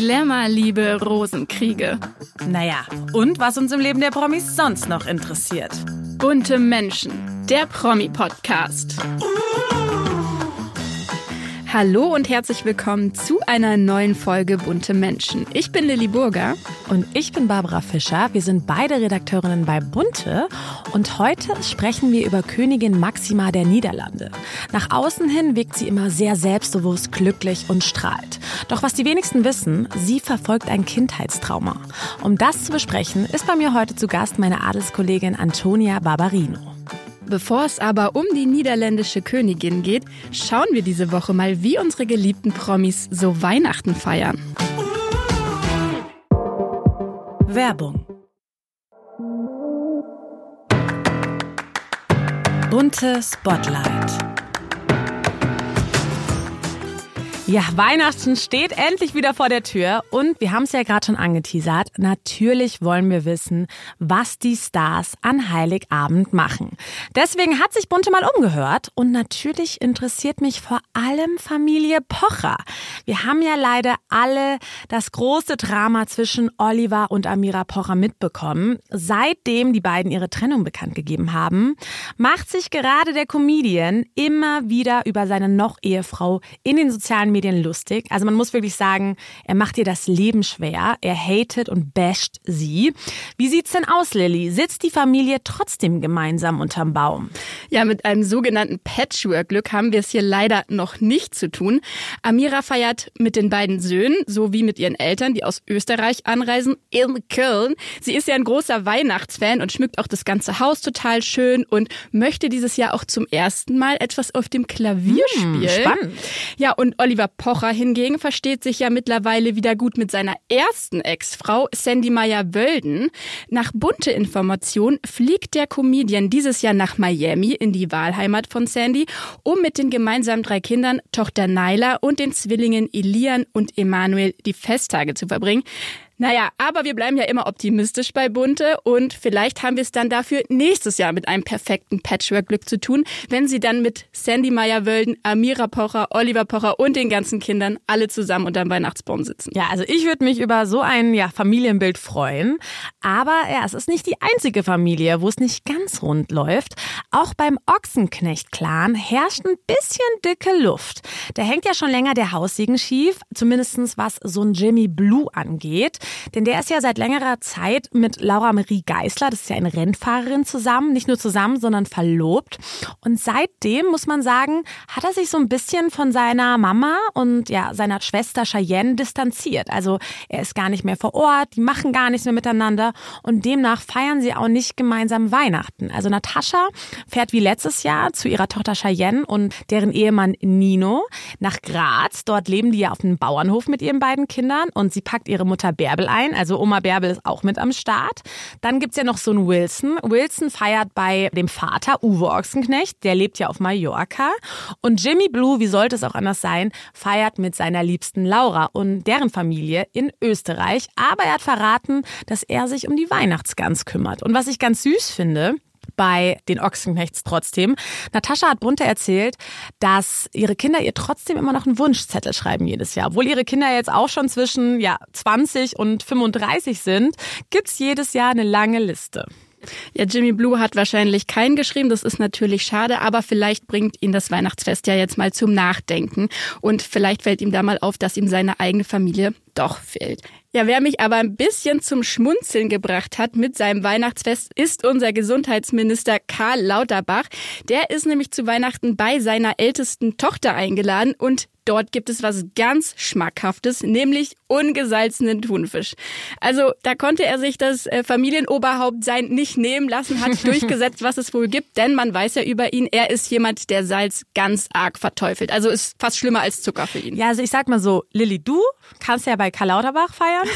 Glamour-Liebe, Rosenkriege. Naja, und was uns im Leben der Promis sonst noch interessiert. Bunte Menschen, der Promi-Podcast. Hallo und herzlich willkommen zu einer neuen Folge Bunte Menschen. Ich bin Lilly Burger. Und ich bin Barbara Fischer. Wir sind beide Redakteurinnen bei Bunte. Und heute sprechen wir über Königin Maxima der Niederlande. Nach außen hin wirkt sie immer sehr selbstbewusst, glücklich und strahlt. Doch was die wenigsten wissen, sie verfolgt ein Kindheitstrauma. Um das zu besprechen, ist bei mir heute zu Gast meine Adelskollegin Antonia Barbarino. Bevor es aber um die niederländische Königin geht, schauen wir diese Woche mal, wie unsere geliebten Promis so Weihnachten feiern. Werbung. Bunte Spotlight. Ja, Weihnachten steht endlich wieder vor der Tür und wir haben es ja gerade schon angeteasert. Natürlich wollen wir wissen, was die Stars an Heiligabend machen. Deswegen hat sich Bunte mal umgehört und natürlich interessiert mich vor allem Familie Pocher. Wir haben ja leider alle das große Drama zwischen Oliver und Amira Pocher mitbekommen. Seitdem die beiden ihre Trennung bekannt gegeben haben, macht sich gerade der Comedian immer wieder über seine noch Ehefrau in den sozialen Medien Medien lustig. Also man muss wirklich sagen, er macht ihr das Leben schwer. Er hatet und basht sie. Wie sieht's denn aus, Lilly? Sitzt die Familie trotzdem gemeinsam unterm Baum? Ja, mit einem sogenannten Patchwork-Glück haben wir es hier leider noch nicht zu tun. Amira feiert mit den beiden Söhnen sowie mit ihren Eltern, die aus Österreich anreisen, in Köln. Sie ist ja ein großer Weihnachtsfan und schmückt auch das ganze Haus total schön und möchte dieses Jahr auch zum ersten Mal etwas auf dem Klavier hm, spielen. Spannend. Ja, und Oliver Pocher hingegen versteht sich ja mittlerweile wieder gut mit seiner ersten Ex-Frau, Sandy Meyer-Wölden. Nach bunte Information fliegt der Comedian dieses Jahr nach Miami in die Wahlheimat von Sandy, um mit den gemeinsamen drei Kindern, Tochter Naila und den Zwillingen Elian und Emanuel die Festtage zu verbringen. Naja, aber wir bleiben ja immer optimistisch bei Bunte und vielleicht haben wir es dann dafür nächstes Jahr mit einem perfekten Patchwork-Glück zu tun, wenn sie dann mit Sandy Meyer-Wölden, Amira Pocher, Oliver Pocher und den ganzen Kindern alle zusammen unterm Weihnachtsbaum sitzen. Ja, also ich würde mich über so ein ja, Familienbild freuen. Aber ja, es ist nicht die einzige Familie, wo es nicht ganz rund läuft. Auch beim Ochsenknecht-Clan herrscht ein bisschen dicke Luft. Da hängt ja schon länger der Haussegen schief, zumindestens was so ein Jimmy Blue angeht. Denn der ist ja seit längerer Zeit mit Laura Marie Geisler, das ist ja eine Rennfahrerin, zusammen. Nicht nur zusammen, sondern verlobt. Und seitdem, muss man sagen, hat er sich so ein bisschen von seiner Mama und ja, seiner Schwester Cheyenne distanziert. Also er ist gar nicht mehr vor Ort, die machen gar nichts mehr miteinander und demnach feiern sie auch nicht gemeinsam Weihnachten. Also Natascha fährt wie letztes Jahr zu ihrer Tochter Cheyenne und deren Ehemann Nino nach Graz. Dort leben die ja auf einem Bauernhof mit ihren beiden Kindern und sie packt ihre Mutter Bärbel Bärbel ein. Also Oma Bärbel ist auch mit am Start. Dann gibt's ja noch so einen Wilson. Wilson feiert bei dem Vater Uwe Ochsenknecht. Der lebt ja auf Mallorca. Und Jimmy Blue, wie sollte es auch anders sein, feiert mit seiner liebsten Laura und deren Familie in Österreich. Aber er hat verraten, dass er sich um die Weihnachtsgans kümmert. Und was ich ganz süß finde, bei den Ochsenknechts trotzdem. Natascha hat Bunte erzählt, dass ihre Kinder ihr trotzdem immer noch einen Wunschzettel schreiben jedes Jahr. Obwohl ihre Kinder jetzt auch schon zwischen ja, 20 und 35 sind, gibt's jedes Jahr eine lange Liste. Ja, Jimmy Blue hat wahrscheinlich keinen geschrieben, das ist natürlich schade, aber vielleicht bringt ihn das Weihnachtsfest ja jetzt mal zum Nachdenken und vielleicht fällt ihm da mal auf, dass ihm seine eigene Familie doch fehlt. Ja, wer mich aber ein bisschen zum Schmunzeln gebracht hat mit seinem Weihnachtsfest, ist unser Gesundheitsminister Karl Lauterbach. Der ist nämlich zu Weihnachten bei seiner ältesten Tochter eingeladen und Dort gibt es was ganz Schmackhaftes, nämlich ungesalzenen Thunfisch. Also da konnte er sich das äh, Familienoberhaupt sein nicht nehmen lassen, hat durchgesetzt, was es wohl gibt, denn man weiß ja über ihn, er ist jemand, der Salz ganz arg verteufelt. Also ist fast schlimmer als Zucker für ihn. Ja, also ich sag mal so, Lilly, du kannst ja bei Karl Lauterbach feiern.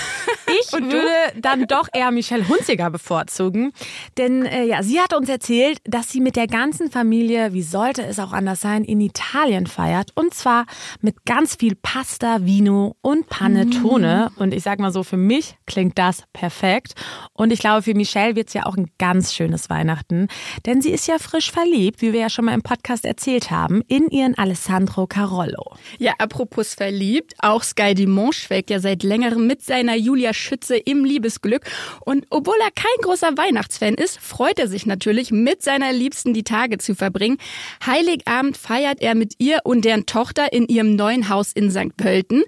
Ich würde dann doch eher Michelle Hunziger bevorzugen, denn äh, ja, sie hat uns erzählt, dass sie mit der ganzen Familie, wie sollte es auch anders sein, in Italien feiert und zwar mit ganz viel Pasta, Vino und Panettone. Mm. Und ich sag mal so, für mich klingt das perfekt. Und ich glaube, für Michelle wird es ja auch ein ganz schönes Weihnachten, denn sie ist ja frisch verliebt, wie wir ja schon mal im Podcast erzählt haben, in ihren Alessandro Carollo. Ja, apropos verliebt, auch Sky Dimanche schwelgt ja seit längerem mit seiner Julia Schütze im Liebesglück. Und obwohl er kein großer Weihnachtsfan ist, freut er sich natürlich, mit seiner Liebsten die Tage zu verbringen. Heiligabend feiert er mit ihr und deren Tochter in ihrem neuen Haus in St. Pölten.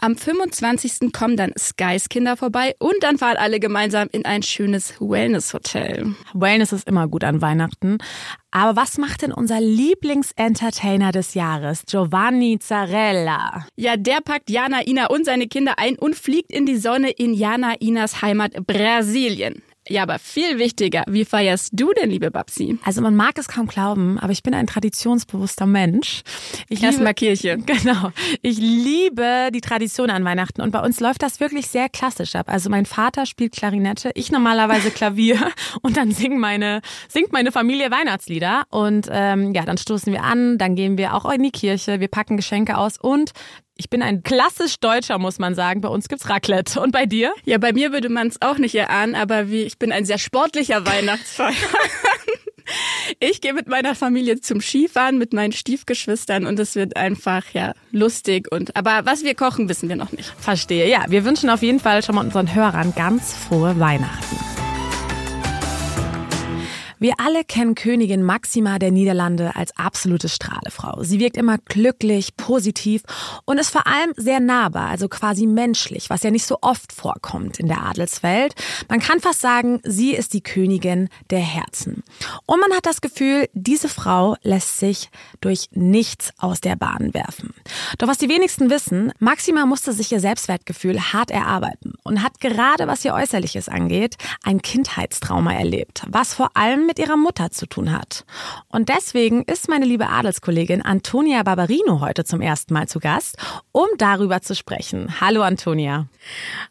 Am 25. kommen dann Skys Kinder vorbei und dann fahren alle gemeinsam in ein schönes Wellness-Hotel. Wellness ist immer gut an Weihnachten. Aber was macht denn unser Lieblingsentertainer des Jahres, Giovanni Zarella? Ja, der packt Jana Ina und seine Kinder ein und fliegt in die Sonne in Jana Inas Heimat Brasilien. Ja, aber viel wichtiger, wie feierst du denn, liebe Babsi? Also man mag es kaum glauben, aber ich bin ein traditionsbewusster Mensch. Ich Erstmal Kirche. Genau. Ich liebe die Tradition an Weihnachten und bei uns läuft das wirklich sehr klassisch ab. Also mein Vater spielt Klarinette, ich normalerweise Klavier und dann singt meine, singt meine Familie Weihnachtslieder und ähm, ja, dann stoßen wir an, dann gehen wir auch in die Kirche, wir packen Geschenke aus und ich bin ein klassisch Deutscher, muss man sagen. Bei uns gibt's Raclette. Und bei dir? Ja, bei mir würde man es auch nicht erahnen, aber wie, ich bin ein sehr sportlicher Weihnachtsfeier. Ich gehe mit meiner Familie zum Skifahren mit meinen Stiefgeschwistern und es wird einfach ja lustig und aber was wir kochen, wissen wir noch nicht. Verstehe. Ja, wir wünschen auf jeden Fall schon mal unseren Hörern ganz frohe Weihnachten. Wir alle kennen Königin Maxima der Niederlande als absolute Strahlefrau. Sie wirkt immer glücklich, positiv und ist vor allem sehr nahbar, also quasi menschlich, was ja nicht so oft vorkommt in der Adelswelt. Man kann fast sagen, sie ist die Königin der Herzen. Und man hat das Gefühl, diese Frau lässt sich durch nichts aus der Bahn werfen. Doch was die wenigsten wissen, Maxima musste sich ihr Selbstwertgefühl hart erarbeiten und hat gerade was ihr Äußerliches angeht, ein Kindheitstrauma erlebt, was vor allem mit ihrer Mutter zu tun hat. Und deswegen ist meine liebe Adelskollegin Antonia Barbarino heute zum ersten Mal zu Gast, um darüber zu sprechen. Hallo Antonia.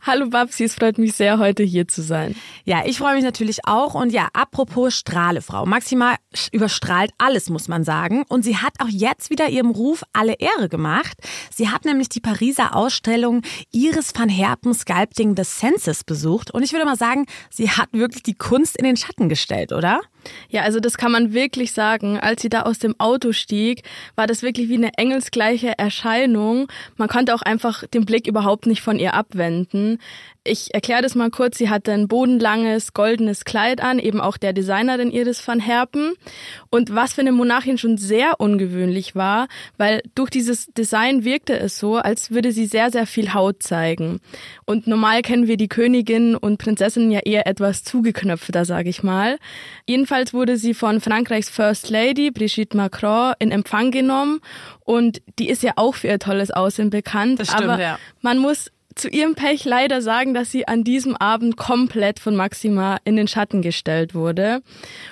Hallo Babsi, es freut mich sehr, heute hier zu sein. Ja, ich freue mich natürlich auch. Und ja, apropos Strahlefrau. Maxima überstrahlt alles, muss man sagen. Und sie hat auch jetzt wieder ihrem Ruf alle Ehre gemacht. Sie hat nämlich die Pariser Ausstellung Iris van Herpen Sculpting the Senses besucht. Und ich würde mal sagen, sie hat wirklich die Kunst in den Schatten gestellt, oder? Ja, also das kann man wirklich sagen. Als sie da aus dem Auto stieg, war das wirklich wie eine engelsgleiche Erscheinung. Man konnte auch einfach den Blick überhaupt nicht von ihr abwenden. Ich erkläre das mal kurz. Sie hatte ein bodenlanges, goldenes Kleid an, eben auch der Designerin Iris van Herpen. Und was für eine Monarchin schon sehr ungewöhnlich war, weil durch dieses Design wirkte es so, als würde sie sehr, sehr viel Haut zeigen. Und normal kennen wir die Königinnen und Prinzessinnen ja eher etwas zugeknöpfter, sage ich mal. Jedenfalls wurde sie von Frankreichs First Lady, Brigitte Macron, in Empfang genommen. Und die ist ja auch für ihr tolles Aussehen bekannt. Das stimmt, aber ja. man muss zu ihrem Pech leider sagen, dass sie an diesem Abend komplett von Maxima in den Schatten gestellt wurde.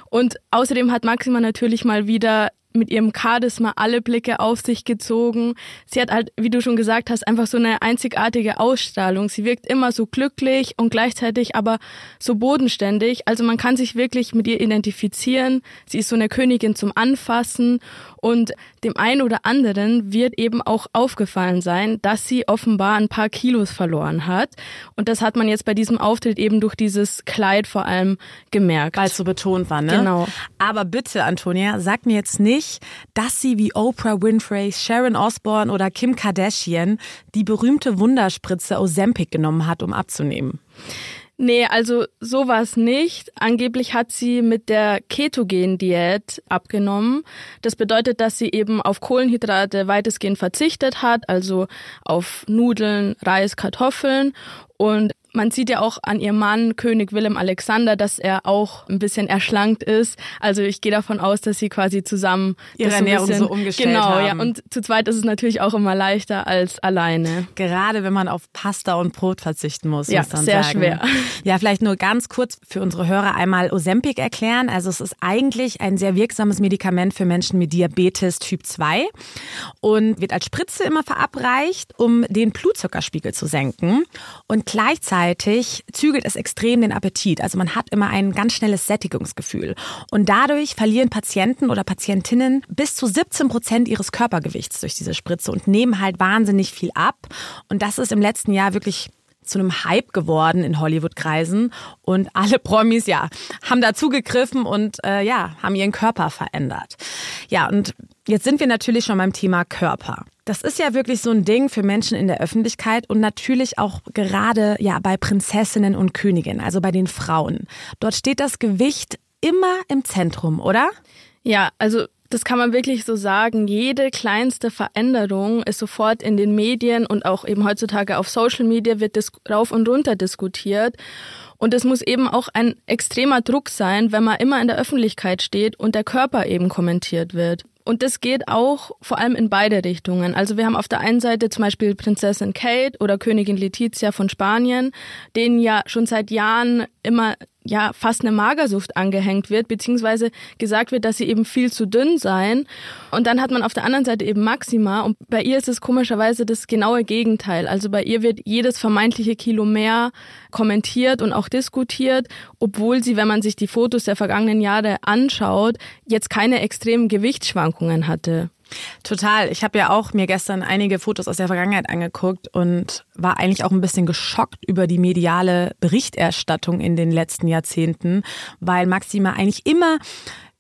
Und außerdem hat Maxima natürlich mal wieder mit ihrem Charisma alle Blicke auf sich gezogen. Sie hat halt, wie du schon gesagt hast, einfach so eine einzigartige Ausstrahlung. Sie wirkt immer so glücklich und gleichzeitig aber so bodenständig. Also man kann sich wirklich mit ihr identifizieren. Sie ist so eine Königin zum Anfassen und dem einen oder anderen wird eben auch aufgefallen sein, dass sie offenbar ein paar Kilos verloren hat. Und das hat man jetzt bei diesem Auftritt eben durch dieses Kleid vor allem gemerkt. Weil es so betont war, ne? Genau. Aber bitte, Antonia, sag mir jetzt nicht, dass sie wie Oprah Winfrey, Sharon Osbourne oder Kim Kardashian die berühmte Wunderspritze Ozempic genommen hat, um abzunehmen. Nee, also sowas nicht. Angeblich hat sie mit der Ketogen-Diät abgenommen. Das bedeutet, dass sie eben auf Kohlenhydrate weitestgehend verzichtet hat, also auf Nudeln, Reis, Kartoffeln und man sieht ja auch an ihrem Mann, König Willem Alexander, dass er auch ein bisschen erschlankt ist. Also ich gehe davon aus, dass sie quasi zusammen ihre Ernährung so, ein bisschen, so umgestellt genau, haben. ja. Und zu zweit ist es natürlich auch immer leichter als alleine. Gerade wenn man auf Pasta und Brot verzichten muss, Ja, muss man sehr sagen. schwer. Ja, vielleicht nur ganz kurz für unsere Hörer einmal Ozempic erklären. Also es ist eigentlich ein sehr wirksames Medikament für Menschen mit Diabetes Typ 2 und wird als Spritze immer verabreicht, um den Blutzuckerspiegel zu senken. Und gleichzeitig zügelt es extrem den Appetit. Also man hat immer ein ganz schnelles Sättigungsgefühl. Und dadurch verlieren Patienten oder Patientinnen bis zu 17 Prozent ihres Körpergewichts durch diese Spritze und nehmen halt wahnsinnig viel ab. Und das ist im letzten Jahr wirklich zu einem Hype geworden in Hollywood-Kreisen und alle Promis, ja, haben da zugegriffen und äh, ja, haben ihren Körper verändert. Ja, und Jetzt sind wir natürlich schon beim Thema Körper. Das ist ja wirklich so ein Ding für Menschen in der Öffentlichkeit und natürlich auch gerade ja bei Prinzessinnen und Königinnen, also bei den Frauen. Dort steht das Gewicht immer im Zentrum, oder? Ja, also das kann man wirklich so sagen. Jede kleinste Veränderung ist sofort in den Medien und auch eben heutzutage auf Social Media wird das rauf und runter diskutiert. Und es muss eben auch ein extremer Druck sein, wenn man immer in der Öffentlichkeit steht und der Körper eben kommentiert wird. Und das geht auch vor allem in beide Richtungen. Also wir haben auf der einen Seite zum Beispiel Prinzessin Kate oder Königin Letizia von Spanien, denen ja schon seit Jahren immer ja fast eine Magersucht angehängt wird, beziehungsweise gesagt wird, dass sie eben viel zu dünn seien. Und dann hat man auf der anderen Seite eben Maxima und bei ihr ist es komischerweise das genaue Gegenteil. Also bei ihr wird jedes vermeintliche Kilo mehr kommentiert und auch diskutiert, obwohl sie, wenn man sich die Fotos der vergangenen Jahre anschaut, jetzt keine extremen Gewichtsschwankungen hatte. Total. Ich habe ja auch mir gestern einige Fotos aus der Vergangenheit angeguckt und war eigentlich auch ein bisschen geschockt über die mediale Berichterstattung in den letzten Jahrzehnten, weil Maxima eigentlich immer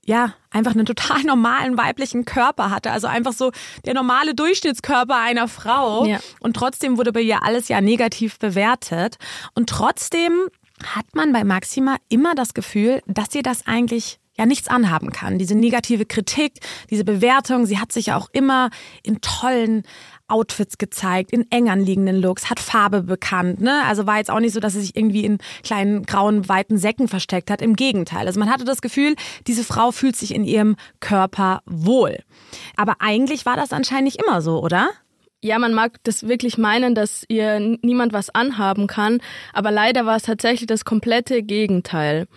ja, einfach einen total normalen weiblichen Körper hatte. Also einfach so der normale Durchschnittskörper einer Frau. Ja. Und trotzdem wurde bei ihr alles ja negativ bewertet. Und trotzdem hat man bei Maxima immer das Gefühl, dass ihr das eigentlich ja nichts anhaben kann. Diese negative Kritik, diese Bewertung, sie hat sich ja auch immer in tollen Outfits gezeigt, in eng anliegenden Looks, hat Farbe bekannt. Ne? Also war jetzt auch nicht so, dass sie sich irgendwie in kleinen grauen, weiten Säcken versteckt hat. Im Gegenteil. Also man hatte das Gefühl, diese Frau fühlt sich in ihrem Körper wohl. Aber eigentlich war das anscheinend nicht immer so, oder? Ja, man mag das wirklich meinen, dass ihr niemand was anhaben kann, aber leider war es tatsächlich das komplette Gegenteil.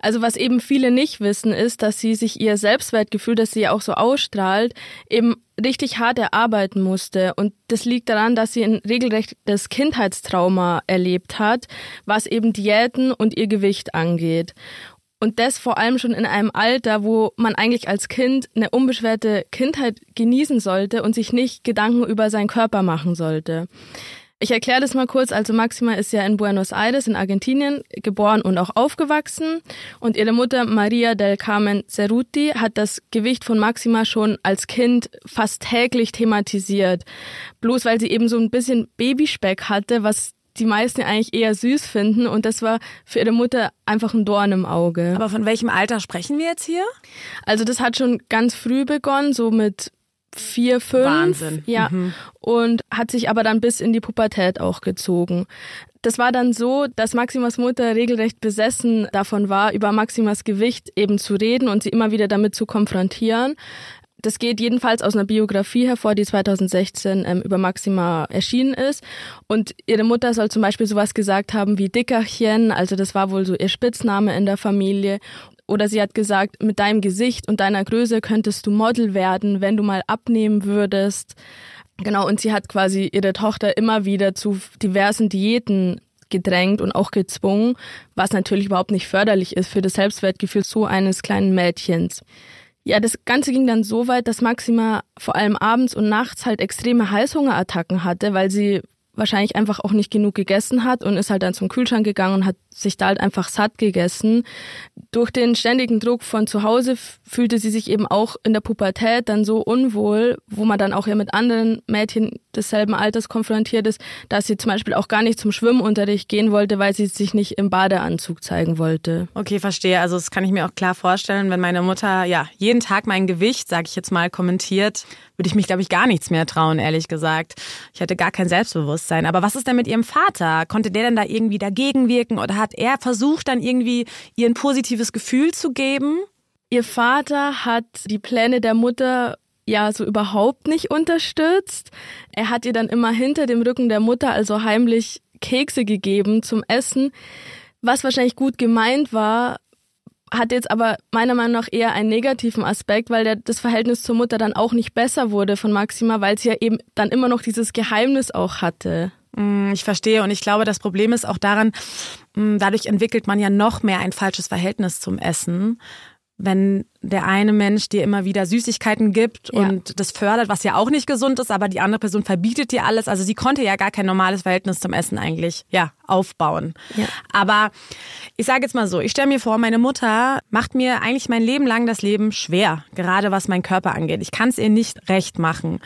Also was eben viele nicht wissen, ist, dass sie sich ihr Selbstwertgefühl, das sie ja auch so ausstrahlt, eben richtig hart erarbeiten musste. Und das liegt daran, dass sie ein regelrechtes Kindheitstrauma erlebt hat, was eben Diäten und ihr Gewicht angeht. Und das vor allem schon in einem Alter, wo man eigentlich als Kind eine unbeschwerte Kindheit genießen sollte und sich nicht Gedanken über seinen Körper machen sollte. Ich erkläre das mal kurz. Also Maxima ist ja in Buenos Aires in Argentinien geboren und auch aufgewachsen. Und ihre Mutter Maria del Carmen Cerruti hat das Gewicht von Maxima schon als Kind fast täglich thematisiert. Bloß weil sie eben so ein bisschen Babyspeck hatte, was die meisten eigentlich eher süß finden und das war für ihre Mutter einfach ein Dorn im Auge. Aber von welchem Alter sprechen wir jetzt hier? Also das hat schon ganz früh begonnen, so mit vier, fünf. Wahnsinn. Ja. Mhm. Und hat sich aber dann bis in die Pubertät auch gezogen. Das war dann so, dass Maximas Mutter regelrecht besessen davon war, über Maximas Gewicht eben zu reden und sie immer wieder damit zu konfrontieren. Das geht jedenfalls aus einer Biografie hervor, die 2016 ähm, über Maxima erschienen ist. Und ihre Mutter soll zum Beispiel sowas gesagt haben wie Dickerchen, also das war wohl so ihr Spitzname in der Familie. Oder sie hat gesagt, mit deinem Gesicht und deiner Größe könntest du Model werden, wenn du mal abnehmen würdest. Genau, und sie hat quasi ihre Tochter immer wieder zu diversen Diäten gedrängt und auch gezwungen, was natürlich überhaupt nicht förderlich ist für das Selbstwertgefühl so eines kleinen Mädchens. Ja, das Ganze ging dann so weit, dass Maxima vor allem abends und nachts halt extreme Heißhungerattacken hatte, weil sie wahrscheinlich einfach auch nicht genug gegessen hat und ist halt dann zum Kühlschrank gegangen und hat sich da halt einfach satt gegessen. Durch den ständigen Druck von zu Hause fühlte sie sich eben auch in der Pubertät dann so unwohl, wo man dann auch ja mit anderen Mädchen desselben Alters konfrontiert ist, dass sie zum Beispiel auch gar nicht zum Schwimmunterricht gehen wollte, weil sie sich nicht im Badeanzug zeigen wollte. Okay, verstehe. Also das kann ich mir auch klar vorstellen, wenn meine Mutter ja jeden Tag mein Gewicht, sage ich jetzt mal, kommentiert, würde ich mich, glaube ich, gar nichts mehr trauen, ehrlich gesagt. Ich hatte gar kein Selbstbewusstsein. Aber was ist denn mit ihrem Vater? Konnte der denn da irgendwie dagegen wirken oder hat er versucht, dann irgendwie ihr ein positives Gefühl zu geben? Ihr Vater hat die Pläne der Mutter ja so überhaupt nicht unterstützt. Er hat ihr dann immer hinter dem Rücken der Mutter also heimlich Kekse gegeben zum Essen, was wahrscheinlich gut gemeint war, hat jetzt aber meiner Meinung nach eher einen negativen Aspekt, weil der, das Verhältnis zur Mutter dann auch nicht besser wurde von Maxima, weil sie ja eben dann immer noch dieses Geheimnis auch hatte. Mm, ich verstehe und ich glaube, das Problem ist auch daran, mm, dadurch entwickelt man ja noch mehr ein falsches Verhältnis zum Essen wenn der eine Mensch dir immer wieder Süßigkeiten gibt Ja. und das fördert, was ja auch nicht gesund ist, aber die andere Person verbietet dir alles. Also sie konnte ja gar kein normales Verhältnis zum Essen eigentlich ja aufbauen. Ja. Aber ich sage jetzt mal so, ich stelle mir vor, meine Mutter macht mir eigentlich mein Leben lang das Leben schwer, gerade was meinen Körper angeht. Ich kann es ihr nicht recht machen.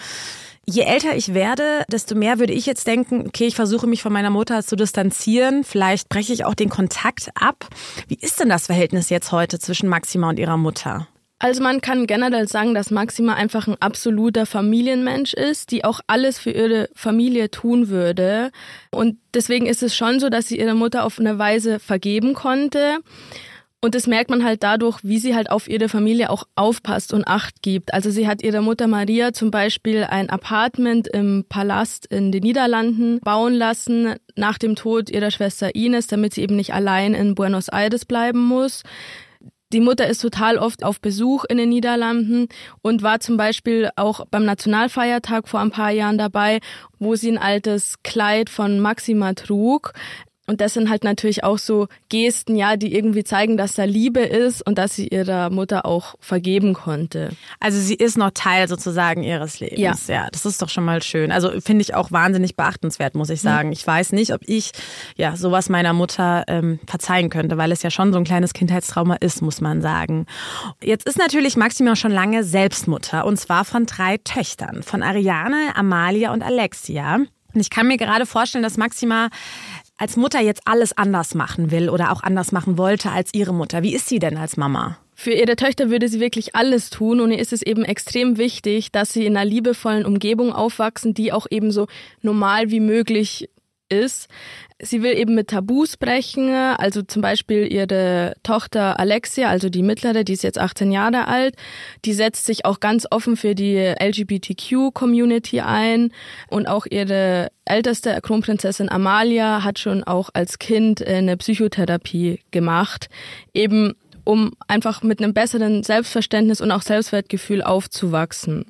Je älter ich werde, desto mehr würde ich jetzt denken, okay, ich versuche mich von meiner Mutter zu distanzieren. Vielleicht breche ich auch den Kontakt ab. Wie ist denn das Verhältnis jetzt heute zwischen Maxima und ihrer Mutter? Also man kann generell sagen, dass Maxima einfach ein absoluter Familienmensch ist, die auch alles für ihre Familie tun würde. Und deswegen ist es schon so, dass sie ihre Mutter auf eine Weise vergeben konnte. Und das merkt man halt dadurch, wie sie halt auf ihre Familie auch aufpasst und Acht gibt. Also sie hat ihrer Mutter Maria zum Beispiel ein Apartment im Palast in den Niederlanden bauen lassen nach dem Tod ihrer Schwester Ines, damit sie eben nicht allein in Buenos Aires bleiben muss. Die Mutter ist total oft auf Besuch in den Niederlanden und war zum Beispiel auch beim Nationalfeiertag vor ein paar Jahren dabei, wo sie ein altes Kleid von Maxima trug. Und das sind halt natürlich auch so Gesten, ja, die irgendwie zeigen, dass da Liebe ist und dass sie ihrer Mutter auch vergeben konnte. Also sie ist noch Teil sozusagen ihres Lebens. Ja. ja das ist doch schon mal schön. Also finde ich auch wahnsinnig beachtenswert, muss ich sagen. Ich weiß nicht, ob ich ja sowas meiner Mutter ähm, verzeihen könnte, weil es ja schon so ein kleines Kindheitstrauma ist, muss man sagen. Jetzt ist natürlich Maxima schon lange Selbstmutter und zwar von drei Töchtern, von Ariane, Amalia und Alexia. Und ich kann mir gerade vorstellen, dass Maxima als Mutter jetzt alles anders machen will oder auch anders machen wollte als ihre Mutter. Wie ist sie denn als Mama? Für ihre Töchter würde sie wirklich alles tun und ihr ist es eben extrem wichtig, dass sie in einer liebevollen Umgebung aufwachsen, die auch eben so normal wie möglich ist. Sie will eben mit Tabus brechen, also zum Beispiel ihre Tochter Alexia, also die mittlere, die ist jetzt 18 Jahre alt, die setzt sich auch ganz offen für die LGBTQ-Community ein und auch ihre älteste Kronprinzessin Amalia hat schon auch als Kind eine Psychotherapie gemacht, eben um einfach mit einem besseren Selbstverständnis und auch Selbstwertgefühl aufzuwachsen.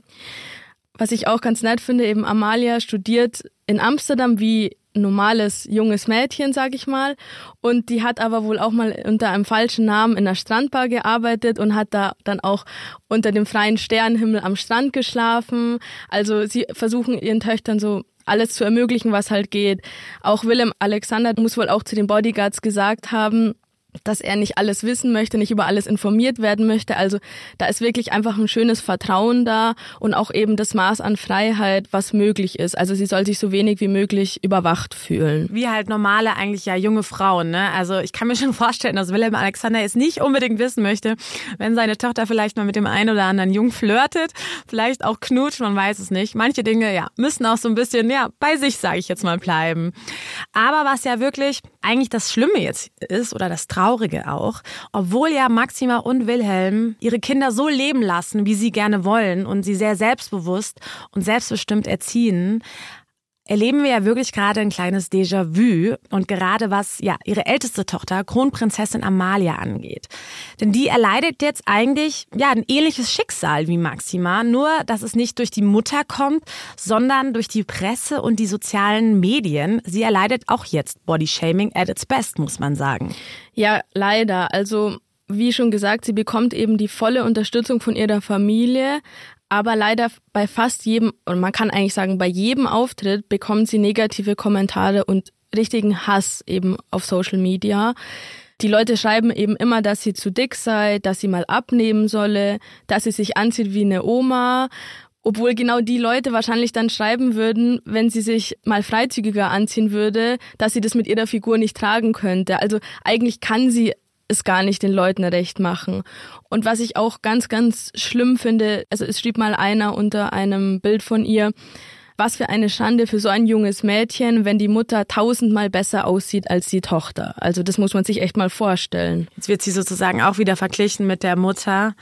Was ich auch ganz nett finde, eben Amalia studiert in Amsterdam wie normales junges Mädchen, sag ich mal. Und die hat aber wohl auch mal unter einem falschen Namen in einer Strandbar gearbeitet und hat da dann auch unter dem freien Sternenhimmel am Strand geschlafen. Also sie versuchen ihren Töchtern so alles zu ermöglichen, was halt geht. Auch Willem Alexander muss wohl auch zu den Bodyguards gesagt haben, dass er nicht alles wissen möchte, nicht über alles informiert werden möchte. Also da ist wirklich einfach ein schönes Vertrauen da und auch eben das Maß an Freiheit, was möglich ist. Also sie soll sich so wenig wie möglich überwacht fühlen. Wie halt normale, eigentlich ja junge Frauen, ne? Also ich kann mir schon vorstellen, dass Willem Alexander jetzt nicht unbedingt wissen möchte, wenn seine Tochter vielleicht mal mit dem einen oder anderen Jungen flirtet, vielleicht auch knutscht, man weiß es nicht. Manche Dinge, ja, müssen auch so ein bisschen, ja, bei sich, sage ich jetzt mal, bleiben. Aber was ja wirklich eigentlich das Schlimme jetzt ist oder das Traurige auch, obwohl ja Maxima und Wilhelm ihre Kinder so leben lassen, wie sie gerne wollen und sie sehr selbstbewusst und selbstbestimmt erziehen, erleben wir ja wirklich gerade ein kleines Déjà-vu und gerade was ja ihre älteste Tochter Kronprinzessin Amalia angeht. Denn die erleidet jetzt eigentlich ja ein ähnliches Schicksal wie Maxima, nur dass es nicht durch die Mutter kommt, sondern durch die Presse und die sozialen Medien. Sie erleidet auch jetzt Bodyshaming at its best, muss man sagen. Ja, leider. Also wie schon gesagt, sie bekommt eben die volle Unterstützung von ihrer Familie, aber leider bei fast jedem, und man kann eigentlich sagen, bei jedem Auftritt bekommt sie negative Kommentare und richtigen Hass eben auf Social Media. Die Leute schreiben eben immer, dass sie zu dick sei, dass sie mal abnehmen solle, dass sie sich anzieht wie eine Oma. Obwohl genau die Leute wahrscheinlich dann schreiben würden, wenn sie sich mal freizügiger anziehen würde, dass sie das mit ihrer Figur nicht tragen könnte. Also eigentlich kann sie es gar nicht den Leuten recht machen. Und was ich auch ganz, ganz schlimm finde, also es schrieb mal einer unter einem Bild von ihr, was für eine Schande für so ein junges Mädchen, wenn die Mutter tausendmal besser aussieht als die Tochter. Also das muss man sich echt mal vorstellen. Jetzt wird sie sozusagen auch wieder verglichen mit der Mutter.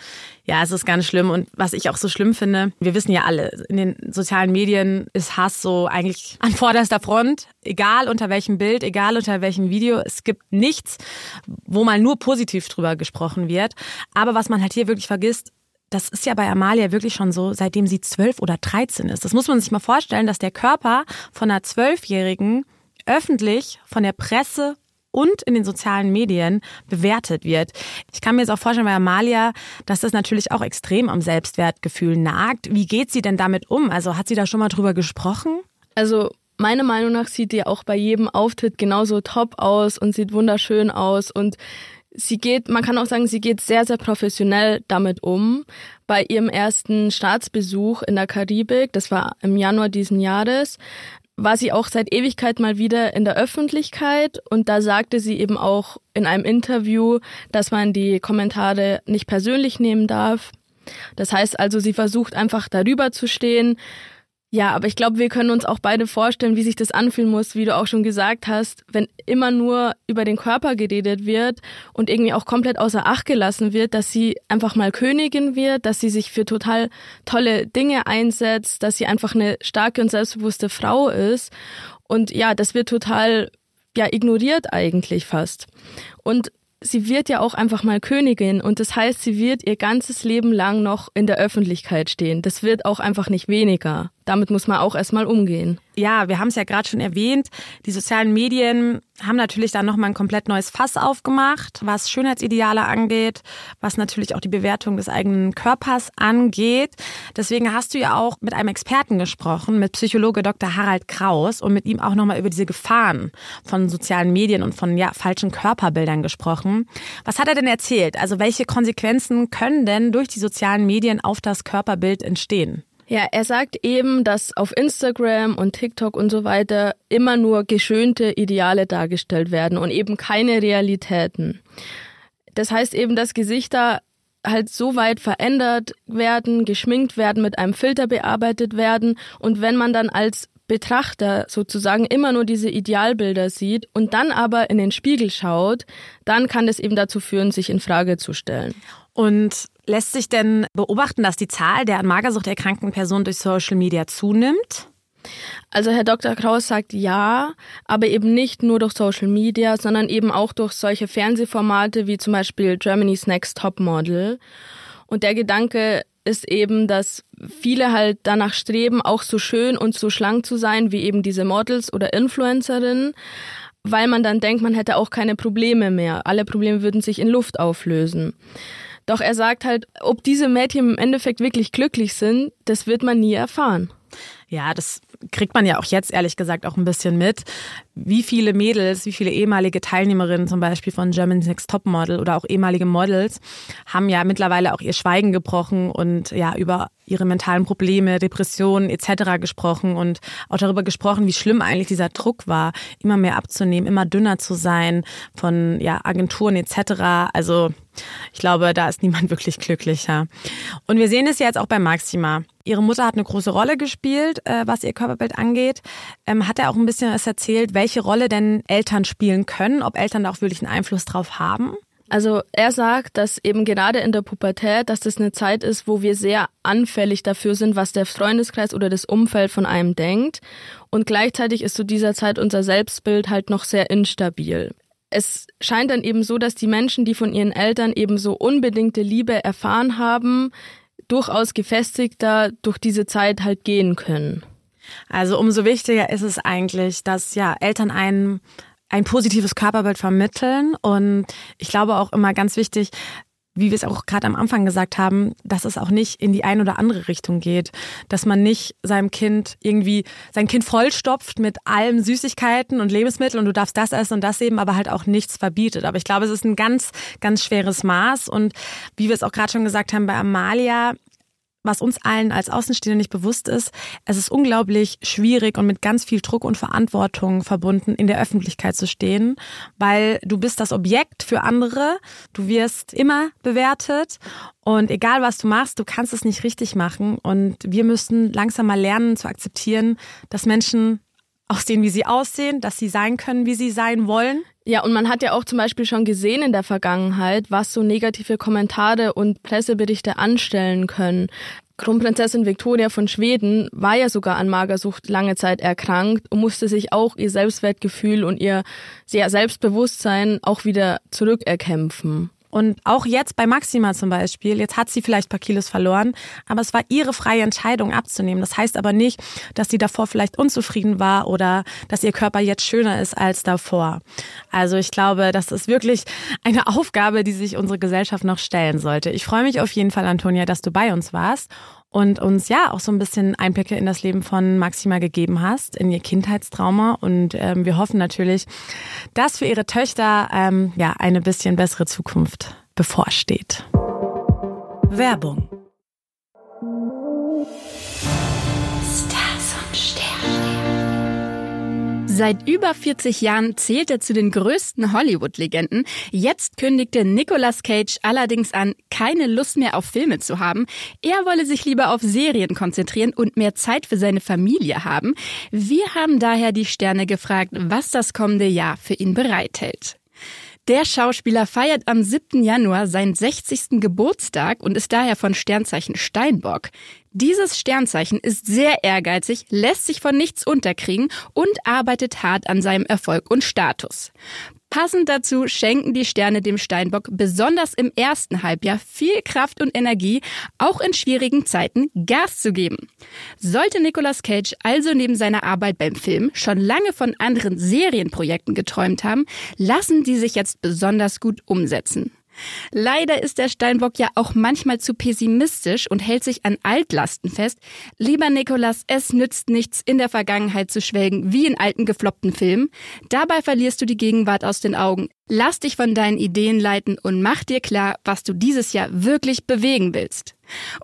Ja, es ist ganz schlimm. Und was ich auch so schlimm finde, wir wissen ja alle, in den sozialen Medien ist Hass so eigentlich an vorderster Front. Egal unter welchem Bild, egal unter welchem Video. Es gibt nichts, wo mal nur positiv drüber gesprochen wird. Aber was man halt hier wirklich vergisst, das ist ja bei Amalia wirklich schon so, seitdem sie zwölf oder dreizehn ist. Das muss man sich mal vorstellen, dass der Körper von einer Zwölfjährigen öffentlich von der Presse und in den sozialen Medien bewertet wird. Ich kann mir jetzt auch vorstellen bei Amalia, dass das natürlich auch extrem am Selbstwertgefühl nagt. Wie geht sie denn damit um? Also hat sie da schon mal drüber gesprochen? Also meiner Meinung nach sieht die auch bei jedem Auftritt genauso top aus und sieht wunderschön aus und sie geht, man kann auch sagen, sie geht sehr, sehr professionell damit um. Bei ihrem ersten Staatsbesuch in der Karibik, das war im Januar diesen Jahres, war sie auch seit Ewigkeit mal wieder in der Öffentlichkeit und da sagte sie eben auch in einem Interview, dass man die Kommentare nicht persönlich nehmen darf. Das heißt also, sie versucht einfach darüber zu stehen, ja, aber ich glaube, wir können uns auch beide vorstellen, wie sich das anfühlen muss, wie du auch schon gesagt hast, wenn immer nur über den Körper geredet wird und irgendwie auch komplett außer Acht gelassen wird, dass sie einfach mal Königin wird, dass sie sich für total tolle Dinge einsetzt, dass sie einfach eine starke und selbstbewusste Frau ist. Und ja, das wird total ja ignoriert eigentlich fast. Und sie wird ja auch einfach mal Königin und das heißt, sie wird ihr ganzes Leben lang noch in der Öffentlichkeit stehen. Das wird auch einfach nicht weniger. Damit muss man auch erstmal umgehen. Ja, wir haben es ja gerade schon erwähnt. Die sozialen Medien haben natürlich dann nochmal ein komplett neues Fass aufgemacht, was Schönheitsideale angeht, was natürlich auch die Bewertung des eigenen Körpers angeht. Deswegen hast du ja auch mit einem Experten gesprochen, mit Psychologe Dr. Harald Kraus und mit ihm auch nochmal über diese Gefahren von sozialen Medien und von ja, falschen Körperbildern gesprochen. Was hat er denn erzählt? Also welche Konsequenzen können denn durch die sozialen Medien auf das Körperbild entstehen? Ja, er sagt eben, dass auf Instagram und TikTok und so weiter immer nur geschönte Ideale dargestellt werden und eben keine Realitäten. Das heißt eben, dass Gesichter halt so weit verändert werden, geschminkt werden, mit einem Filter bearbeitet werden und wenn man dann als Betrachter sozusagen immer nur diese Idealbilder sieht und dann aber in den Spiegel schaut, dann kann das eben dazu führen, sich in Frage zu stellen. Und lässt sich denn beobachten, dass die Zahl der an Magersucht erkrankten Personen durch Social Media zunimmt? Also Herr Dr. Kraus sagt ja, aber eben nicht nur durch Social Media, sondern eben auch durch solche Fernsehformate wie zum Beispiel Germany's Next Top Model. Und der Gedanke ist eben, dass viele halt danach streben, auch so schön und so schlank zu sein wie eben diese Models oder Influencerinnen, weil man dann denkt, man hätte auch keine Probleme mehr. Alle Probleme würden sich in Luft auflösen. Doch er sagt halt, ob diese Mädchen im Endeffekt wirklich glücklich sind, das wird man nie erfahren. Ja, das kriegt man ja auch jetzt ehrlich gesagt auch ein bisschen mit. Wie viele Mädels, wie viele ehemalige Teilnehmerinnen zum Beispiel von Germany's Next Top Model oder auch ehemalige Models haben ja mittlerweile auch ihr Schweigen gebrochen und ja über ihre mentalen Probleme, Depressionen etc. gesprochen und auch darüber gesprochen, wie schlimm eigentlich dieser Druck war, immer mehr abzunehmen, immer dünner zu sein von ja Agenturen etc. Also ich glaube, da ist niemand wirklich glücklicher. Und wir sehen es jetzt auch bei Maxima. Ihre Mutter hat eine große Rolle gespielt, äh, was ihr Körperbild angeht. Ähm, hat er auch ein bisschen was erzählt, welche Rolle denn Eltern spielen können, ob Eltern da auch wirklich einen Einfluss drauf haben? Also er sagt, dass eben gerade in der Pubertät, dass das eine Zeit ist, wo wir sehr anfällig dafür sind, was der Freundeskreis oder das Umfeld von einem denkt. Und gleichzeitig ist zu dieser Zeit unser Selbstbild halt noch sehr instabil es scheint dann eben so, dass die Menschen, die von ihren Eltern eben so unbedingte Liebe erfahren haben, durchaus gefestigter durch diese Zeit halt gehen können. Also umso wichtiger ist es eigentlich, dass ja Eltern einen ein positives Körperbild vermitteln und ich glaube auch immer ganz wichtig, wie wir es auch gerade am Anfang gesagt haben, dass es auch nicht in die eine oder andere Richtung geht. Dass man nicht seinem Kind irgendwie, sein Kind vollstopft mit allem Süßigkeiten und Lebensmitteln und du darfst das essen und das eben, aber halt auch nichts verbietet. Aber ich glaube, es ist ein ganz, ganz schweres Maß und wie wir es auch gerade schon gesagt haben bei Amalia, was uns allen als Außenstehende nicht bewusst ist, es ist unglaublich schwierig und mit ganz viel Druck und Verantwortung verbunden, in der Öffentlichkeit zu stehen, weil du bist das Objekt für andere, du wirst immer bewertet und egal was du machst, du kannst es nicht richtig machen und wir müssen langsam mal lernen zu akzeptieren, dass Menschen aussehen, wie sie aussehen, dass sie sein können, wie sie sein wollen. Ja, und man hat ja auch zum Beispiel schon gesehen in der Vergangenheit, was so negative Kommentare und Presseberichte anstellen können. Kronprinzessin Victoria von Schweden war ja sogar an Magersucht lange Zeit erkrankt und musste sich auch ihr Selbstwertgefühl und ihr Selbstbewusstsein auch wieder zurückerkämpfen. Und auch jetzt bei Maxima zum Beispiel, jetzt hat sie vielleicht ein paar Kilos verloren, aber es war ihre freie Entscheidung abzunehmen. Das heißt aber nicht, dass sie davor vielleicht unzufrieden war oder dass ihr Körper jetzt schöner ist als davor. Also ich glaube, das ist wirklich eine Aufgabe, die sich unsere Gesellschaft noch stellen sollte. Ich freue mich auf jeden Fall, Antonia, dass du bei uns warst und uns ja auch so ein bisschen Einblicke in das Leben von Maxima gegeben hast, in ihr Kindheitstrauma. Und ähm, wir hoffen natürlich, dass für ihre Töchter ähm, ja eine bisschen bessere Zukunft bevorsteht. Werbung Seit über 40 Jahren zählt er zu den größten Hollywood-Legenden. Jetzt kündigte Nicolas Cage allerdings an, keine Lust mehr auf Filme zu haben. Er wolle sich lieber auf Serien konzentrieren und mehr Zeit für seine Familie haben. Wir haben daher die Sterne gefragt, was das kommende Jahr für ihn bereithält. Der Schauspieler feiert am 7. Januar seinen 60. Geburtstag und ist daher von Sternzeichen Steinbock. Dieses Sternzeichen ist sehr ehrgeizig, lässt sich von nichts unterkriegen und arbeitet hart an seinem Erfolg und Status. Passend dazu schenken die Sterne dem Steinbock besonders im ersten Halbjahr viel Kraft und Energie, auch in schwierigen Zeiten Gas zu geben. Sollte Nicolas Cage also neben seiner Arbeit beim Film schon lange von anderen Serienprojekten geträumt haben, lassen die sich jetzt besonders gut umsetzen. Leider ist der Steinbock ja auch manchmal zu pessimistisch und hält sich an Altlasten fest. Lieber Nikolas, es nützt nichts, in der Vergangenheit zu schwelgen, wie in alten gefloppten Filmen. Dabei verlierst du die Gegenwart aus den Augen. Lass dich von deinen Ideen leiten und mach dir klar, was du dieses Jahr wirklich bewegen willst.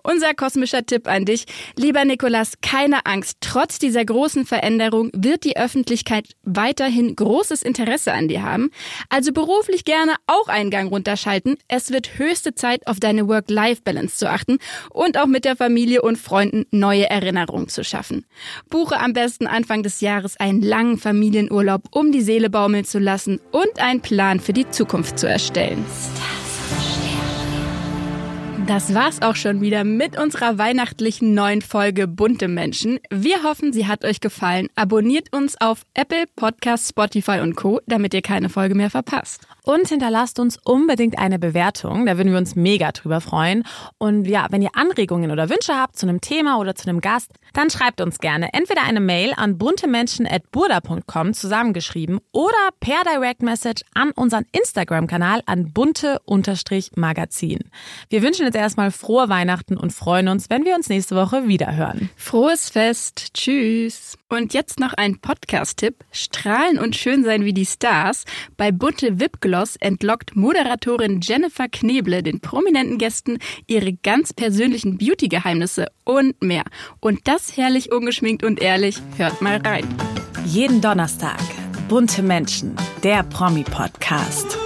Unser kosmischer Tipp an dich. Lieber Nikolas, keine Angst. Trotz dieser großen Veränderung wird die Öffentlichkeit weiterhin großes Interesse an dir haben. Also beruflich gerne auch einen Gang runterschalten. Es wird höchste Zeit, auf deine Work-Life-Balance zu achten und auch mit der Familie und Freunden neue Erinnerungen zu schaffen. Buche am besten Anfang des Jahres einen langen Familienurlaub, um die Seele baumeln zu lassen und einen Plan für die Zukunft zu erstellen. Das war's auch schon wieder mit unserer weihnachtlichen neuen Folge Bunte Menschen. Wir hoffen, sie hat euch gefallen. Abonniert uns auf Apple, Podcast, Spotify und Co., damit ihr keine Folge mehr verpasst. Und hinterlasst uns unbedingt eine Bewertung. Da würden wir uns mega drüber freuen. Und ja, wenn ihr Anregungen oder Wünsche habt zu einem Thema oder zu einem Gast, dann schreibt uns gerne entweder eine Mail an buntemenschen.burda.com zusammengeschrieben oder per Direct Message an unseren Instagram-Kanal an bunte-magazin. Wir wünschen jetzt erstmal frohe Weihnachten und freuen uns, wenn wir uns nächste Woche wieder hören. Frohes Fest. Tschüss. Und jetzt noch ein Podcast-Tipp. Strahlen und schön sein wie die Stars. Bei Bunte Wipgloss entlockt Moderatorin Jennifer Kneble den prominenten Gästen ihre ganz persönlichen Beauty-Geheimnisse und mehr. Und das herrlich ungeschminkt und ehrlich. Hört mal rein. Jeden Donnerstag. Bunte Menschen. Der Promi-Podcast.